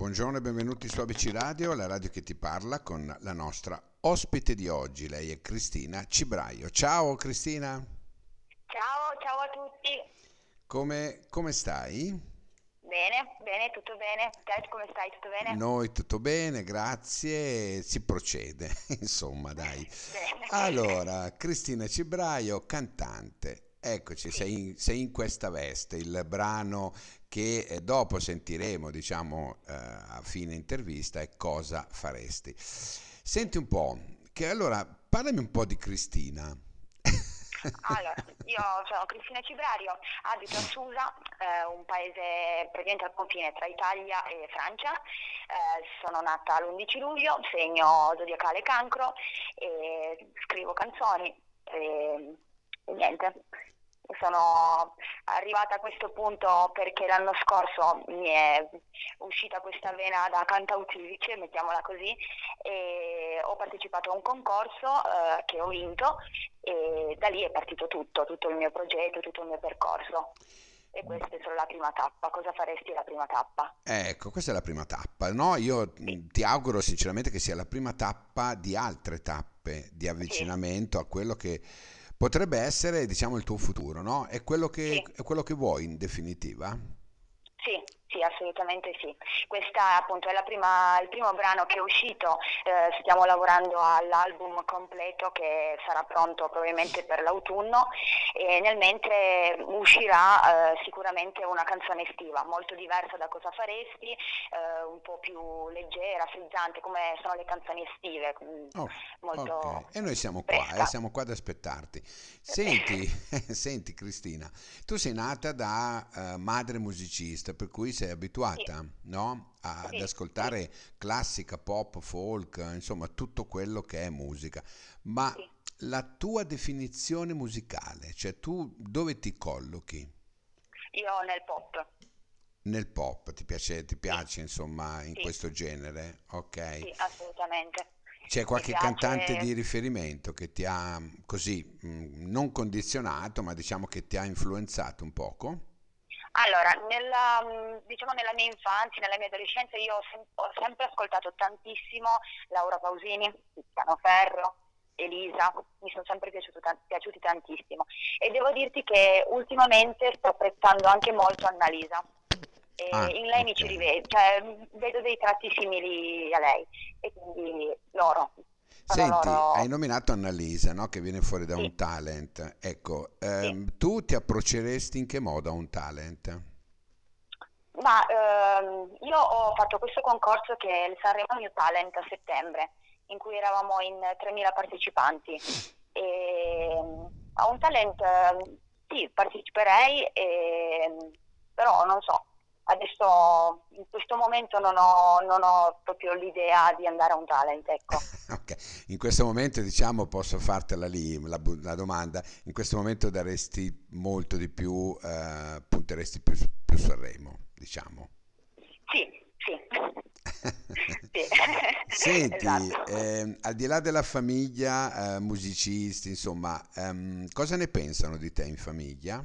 buongiorno e benvenuti su ABC Radio, la radio che ti parla con la nostra ospite di oggi. Lei è Cristina Cibraio. Ciao Cristina. Ciao, ciao a tutti. Come, come stai? Bene, bene, tutto bene. Te come stai? Tutto bene? Noi tutto bene, grazie. Si procede, insomma, dai. Allora, Cristina Cibraio, cantante. Eccoci, sei in, sei in questa veste, il brano che eh, dopo sentiremo, diciamo, eh, a fine intervista è Cosa faresti. Senti un po', che allora parlami un po' di Cristina. Allora, io sono Cristina Cibrario, abito a Susa, eh, un paese praticamente al confine tra Italia e Francia. Eh, sono nata l'11 luglio, segno zodiacale cancro e scrivo canzoni e, e niente. Sono arrivata a questo punto perché l'anno scorso mi è uscita questa vena da cantautrice, mettiamola così, e ho partecipato a un concorso eh, che ho vinto e da lì è partito tutto, tutto il mio progetto, tutto il mio percorso. E questa è solo la prima tappa. Cosa faresti la prima tappa? Ecco, questa è la prima tappa, no? Io mh, ti auguro sinceramente che sia la prima tappa di altre tappe di avvicinamento a quello che potrebbe essere, diciamo, il tuo futuro, no? È quello che, Sì. è quello che vuoi in definitiva? Sì, sì, assolutamente sì. Questa appunto è la prima, il primo brano che è uscito, eh, stiamo lavorando all'album completo che sarà pronto probabilmente per l'autunno e nel mentre uscirà eh, sicuramente una canzone estiva, molto diversa da cosa faresti, eh, un po' più leggera, frizzante come sono le canzoni estive, Oh, molto ok. E noi siamo qua, eh, siamo qua ad aspettarti. Senti, senti Cristina, tu sei nata da eh, madre musicista, per cui sei abituata, no? A- Ad Sì, ascoltare classica, pop, folk, insomma, tutto quello che è musica. Ma Sì. la tua definizione musicale, cioè tu dove ti collochi? Io nel pop. Nel pop, ti piace, ti piace insomma in Sì. questo genere? Ok. Sì, assolutamente. C'è qualche cantante di riferimento che ti ha mh, così, mh, non condizionato, ma diciamo che ti ha influenzato un poco? Allora, nella, diciamo nella mia infanzia, nella mia adolescenza, io ho, sem- ho sempre ascoltato tantissimo Laura Pausini, Tiziano Ferro, Elisa, mi sono sempre piaciuto tan- piaciuti tantissimo. E devo dirti che ultimamente sto apprezzando anche molto Annalisa. E Ah, in lei mi ci rivedo, cioè vedo dei tratti simili a lei. E quindi loro. Senti, loro- hai nominato Annalisa, no? Che viene fuori da Sì. un talent. Ecco, ehm, tu ti approcceresti in che modo a un talent? Ma ehm, io ho fatto questo concorso che è il Sanremo New Talent a settembre, in cui eravamo in 3.000 partecipanti. E, ehm, a un talent ehm, sì, parteciperei, ehm, però non so, adesso in questo momento non ho, non ho proprio l'idea di andare a un talent, ecco. Ok, in questo momento diciamo posso fartela lì la, la domanda, in questo momento daresti molto di più, eh, punteresti più, più Sanremo, diciamo. Sì, sì. Sì. Senti, Esatto. ehm, al di là della famiglia, eh, musicisti, insomma, ehm, cosa ne pensano di te in famiglia?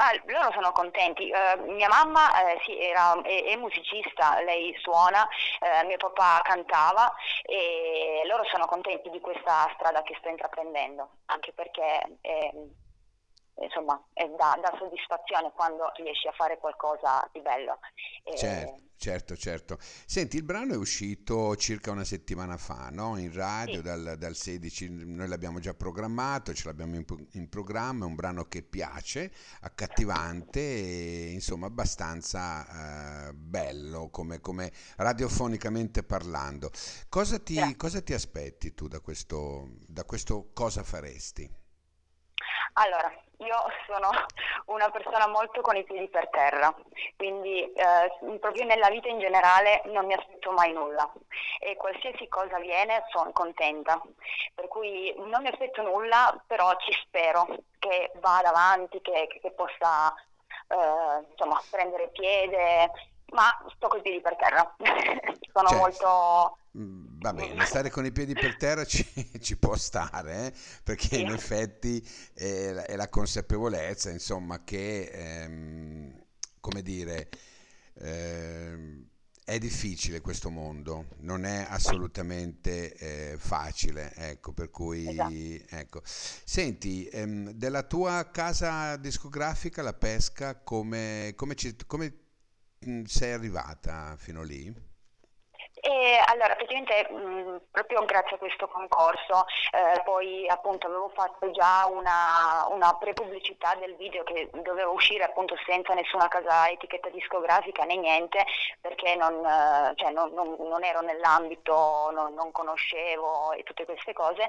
Ah, loro sono contenti. Eh, mia mamma eh, sì, era, è, è musicista, lei suona, eh, mio papà cantava e loro sono contenti di questa strada che sto intraprendendo, anche perché eh, insomma è da, da soddisfazione quando riesci a fare qualcosa di bello. E- Certo, certo, certo. Senti, il brano è uscito circa una settimana fa, no? In radio Sì. dal, dal 16, noi l'abbiamo già programmato, ce l'abbiamo in, in programma, è un brano che piace, accattivante e insomma abbastanza eh, bello come, come radiofonicamente parlando. Cosa ti, cosa ti aspetti tu da questo, da questo cosa faresti? Allora, io sono una persona molto con i piedi per terra, quindi eh, proprio nella vita in generale non mi aspetto mai nulla e qualsiasi cosa viene sono contenta, per cui non mi aspetto nulla, però ci spero che vada avanti, che, che possa eh, insomma, prendere piede, ma sto con i piedi per terra, sono Certo. molto... Mm, Va bene, stare con i piedi per terra ci, ci può stare, eh, perché in effetti è la, è la consapevolezza, insomma, che, ehm, come dire, ehm, È difficile questo mondo, non è assolutamente eh, facile, ecco, per cui, Esatto. ecco. Senti, ehm, della tua casa discografica, La Pesca, come, come ci- come, sei arrivata fino lì? E allora, praticamente mh, proprio grazie a questo concorso, eh, poi appunto avevo fatto già una, una pre-pubblicità del video che doveva uscire appunto senza nessuna casa etichetta discografica né niente, perché non, eh, cioè, non- non- non ero nell'ambito, non, non conoscevo e tutte queste cose.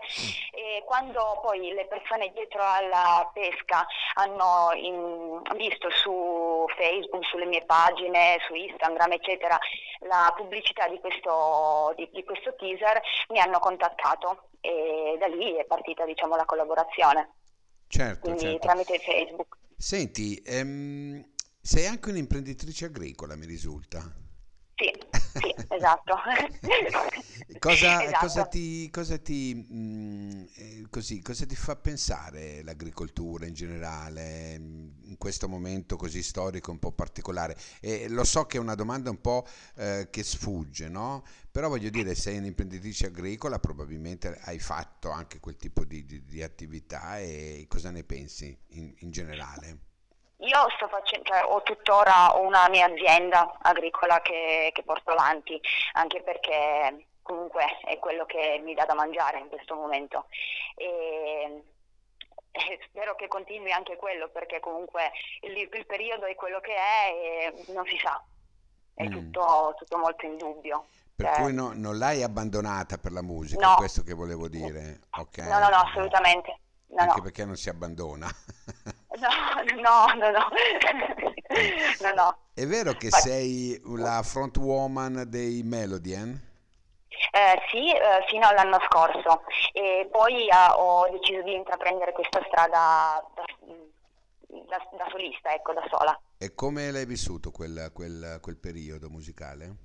E quando poi le persone dietro alla pesca hanno in- visto su Facebook, sulle mie pagine, su Instagram, eccetera, la pubblicità di questo, di, di questo teaser mi hanno contattato e da lì è partita, diciamo, la collaborazione, Certo, quindi certo. tramite Facebook. Senti, ehm, sei anche un'imprenditrice agricola, mi risulta. Sì, sì, esatto. Cosa, cosa Esatto. ti, cosa ti, mm, eh, così, cosa ti fa pensare l'agricoltura in generale, mm, questo momento così storico, un po' particolare? E lo so che è una domanda un po' eh, che sfugge, no? Però voglio dire, sei un'imprenditrice agricola, probabilmente hai fatto anche quel tipo di, di- di attività e cosa ne pensi in, in generale? Io sto facendo, cioè, ho tuttora una mia azienda agricola che, che porto avanti, anche perché comunque è quello che mi dà da mangiare in questo momento. E, e spero che continui anche quello, perché comunque il, il periodo è quello che è e non si sa, è Mm. tutto, tutto molto in dubbio. Per Cioè, cui no- non l'hai abbandonata per la musica, no, questo che volevo dire, ok? no, no, no, assolutamente. No, Anche no. perché non si abbandona. No, no, no, no, no, no. È vero che sei la front woman dei Melodien? Eh, sì, eh, fino all'anno scorso e poi eh, ho deciso di intraprendere questa strada da, da- da solista, ecco, da sola. E come l'hai vissuto quel, quel- quel periodo musicale?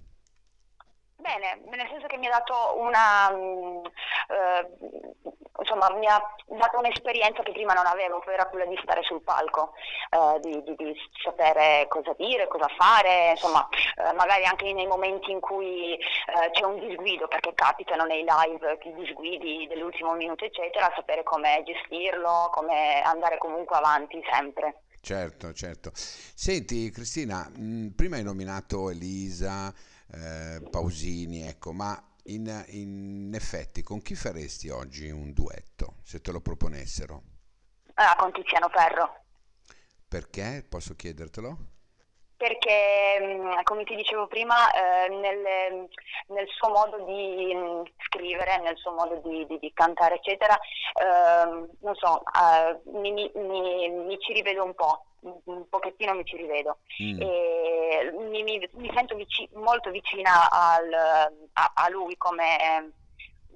Bene, nel senso che mi ha dato una, eh, insomma, mi ha dato un'esperienza che prima non avevo, che era quella di stare sul palco, eh, di, di- di sapere cosa dire, cosa fare, insomma, eh, magari anche nei momenti in cui eh, c'è un disguido, perché capitano nei live i disguidi dell'ultimo minuto, eccetera, sapere come gestirlo, come andare comunque avanti sempre. Certo, certo. Senti, Cristina, mh, prima hai nominato Elisa, eh, Pausini, ecco, ma in, in effetti con chi faresti oggi un duetto, se te lo proponessero? Ah, con Tiziano Ferro. Perché? Posso chiedertelo? Perché, mh, come ti dicevo prima, eh, nel, nel suo modo di mh, scrivere, nel suo modo di, di- di cantare, eccetera, ehm, non so, eh, mi, mi- mi- mi ci rivedo un po', un pochettino mi ci rivedo. Mm, E mi, mi- mi sento vici- molto vicina al- a, a lui come,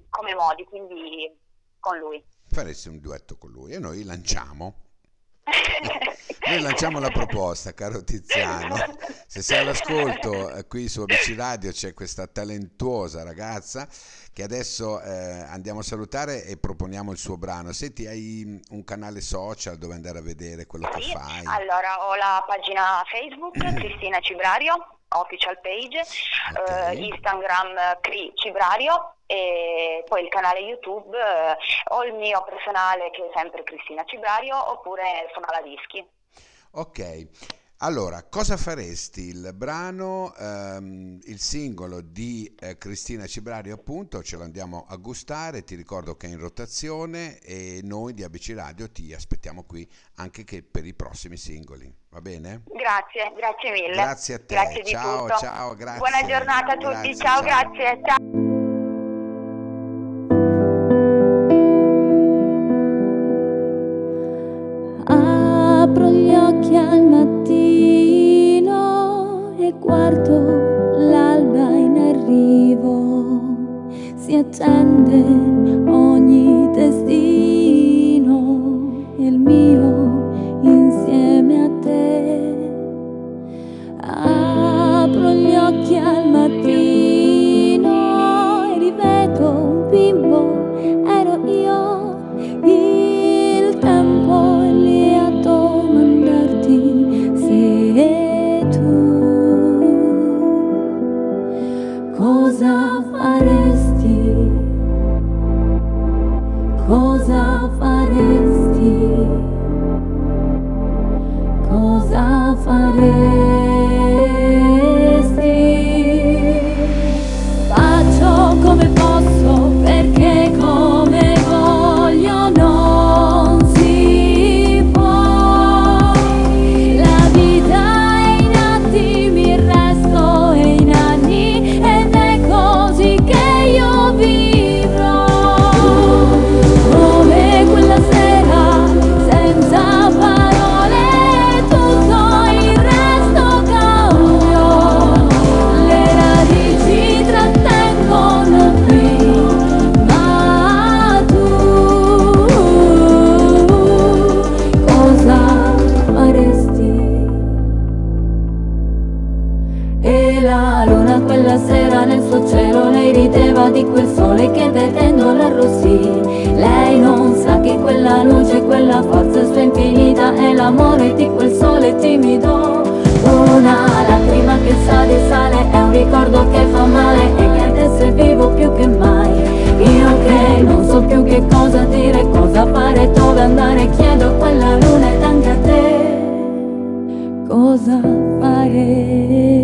come modi, quindi con lui. faresti un duetto con lui e noi lanciamo. Noi lanciamo la proposta, caro Tiziano. Se sei all'ascolto, eh, qui su ABC Radio c'è questa talentuosa ragazza che adesso eh, andiamo a salutare e proponiamo il suo brano. Senti, hai mm, un canale social dove andare a vedere quello che Sì, fai? allora ho la pagina Facebook Cristina Cibrario, official page, Ok, eh, Instagram Cri Cibrario e poi il canale YouTube eh, o il mio personale che è sempre Cristina Cibrario oppure sono alla Dischi. Ok. Allora, cosa faresti? Il brano, ehm, il singolo di eh, Cristina Cibrario, appunto, ce lo andiamo a gustare. Ti ricordo che è in rotazione e noi di ABC Radio ti aspettiamo qui anche che per i prossimi singoli. Va bene? Grazie, grazie mille. Grazie a te. Grazie di Ciao, tutto. ciao, grazie. Buona giornata a tutti. Grazie, ciao, ciao. grazie. Ciao. Si accende ogni destino, il mio insieme a te. Apro gli occhi al mattino e rivedo un bimbo, ero io. Il tempo è lì a domandarti se tu quella yourself e timido. Una lacrima che sale di sale è un ricordo che fa male E che adesso è vivo più che mai. Io che non so più che cosa dire, cosa fare, dove andare Chiedo quella luna ed anche a te. Cosa faresti?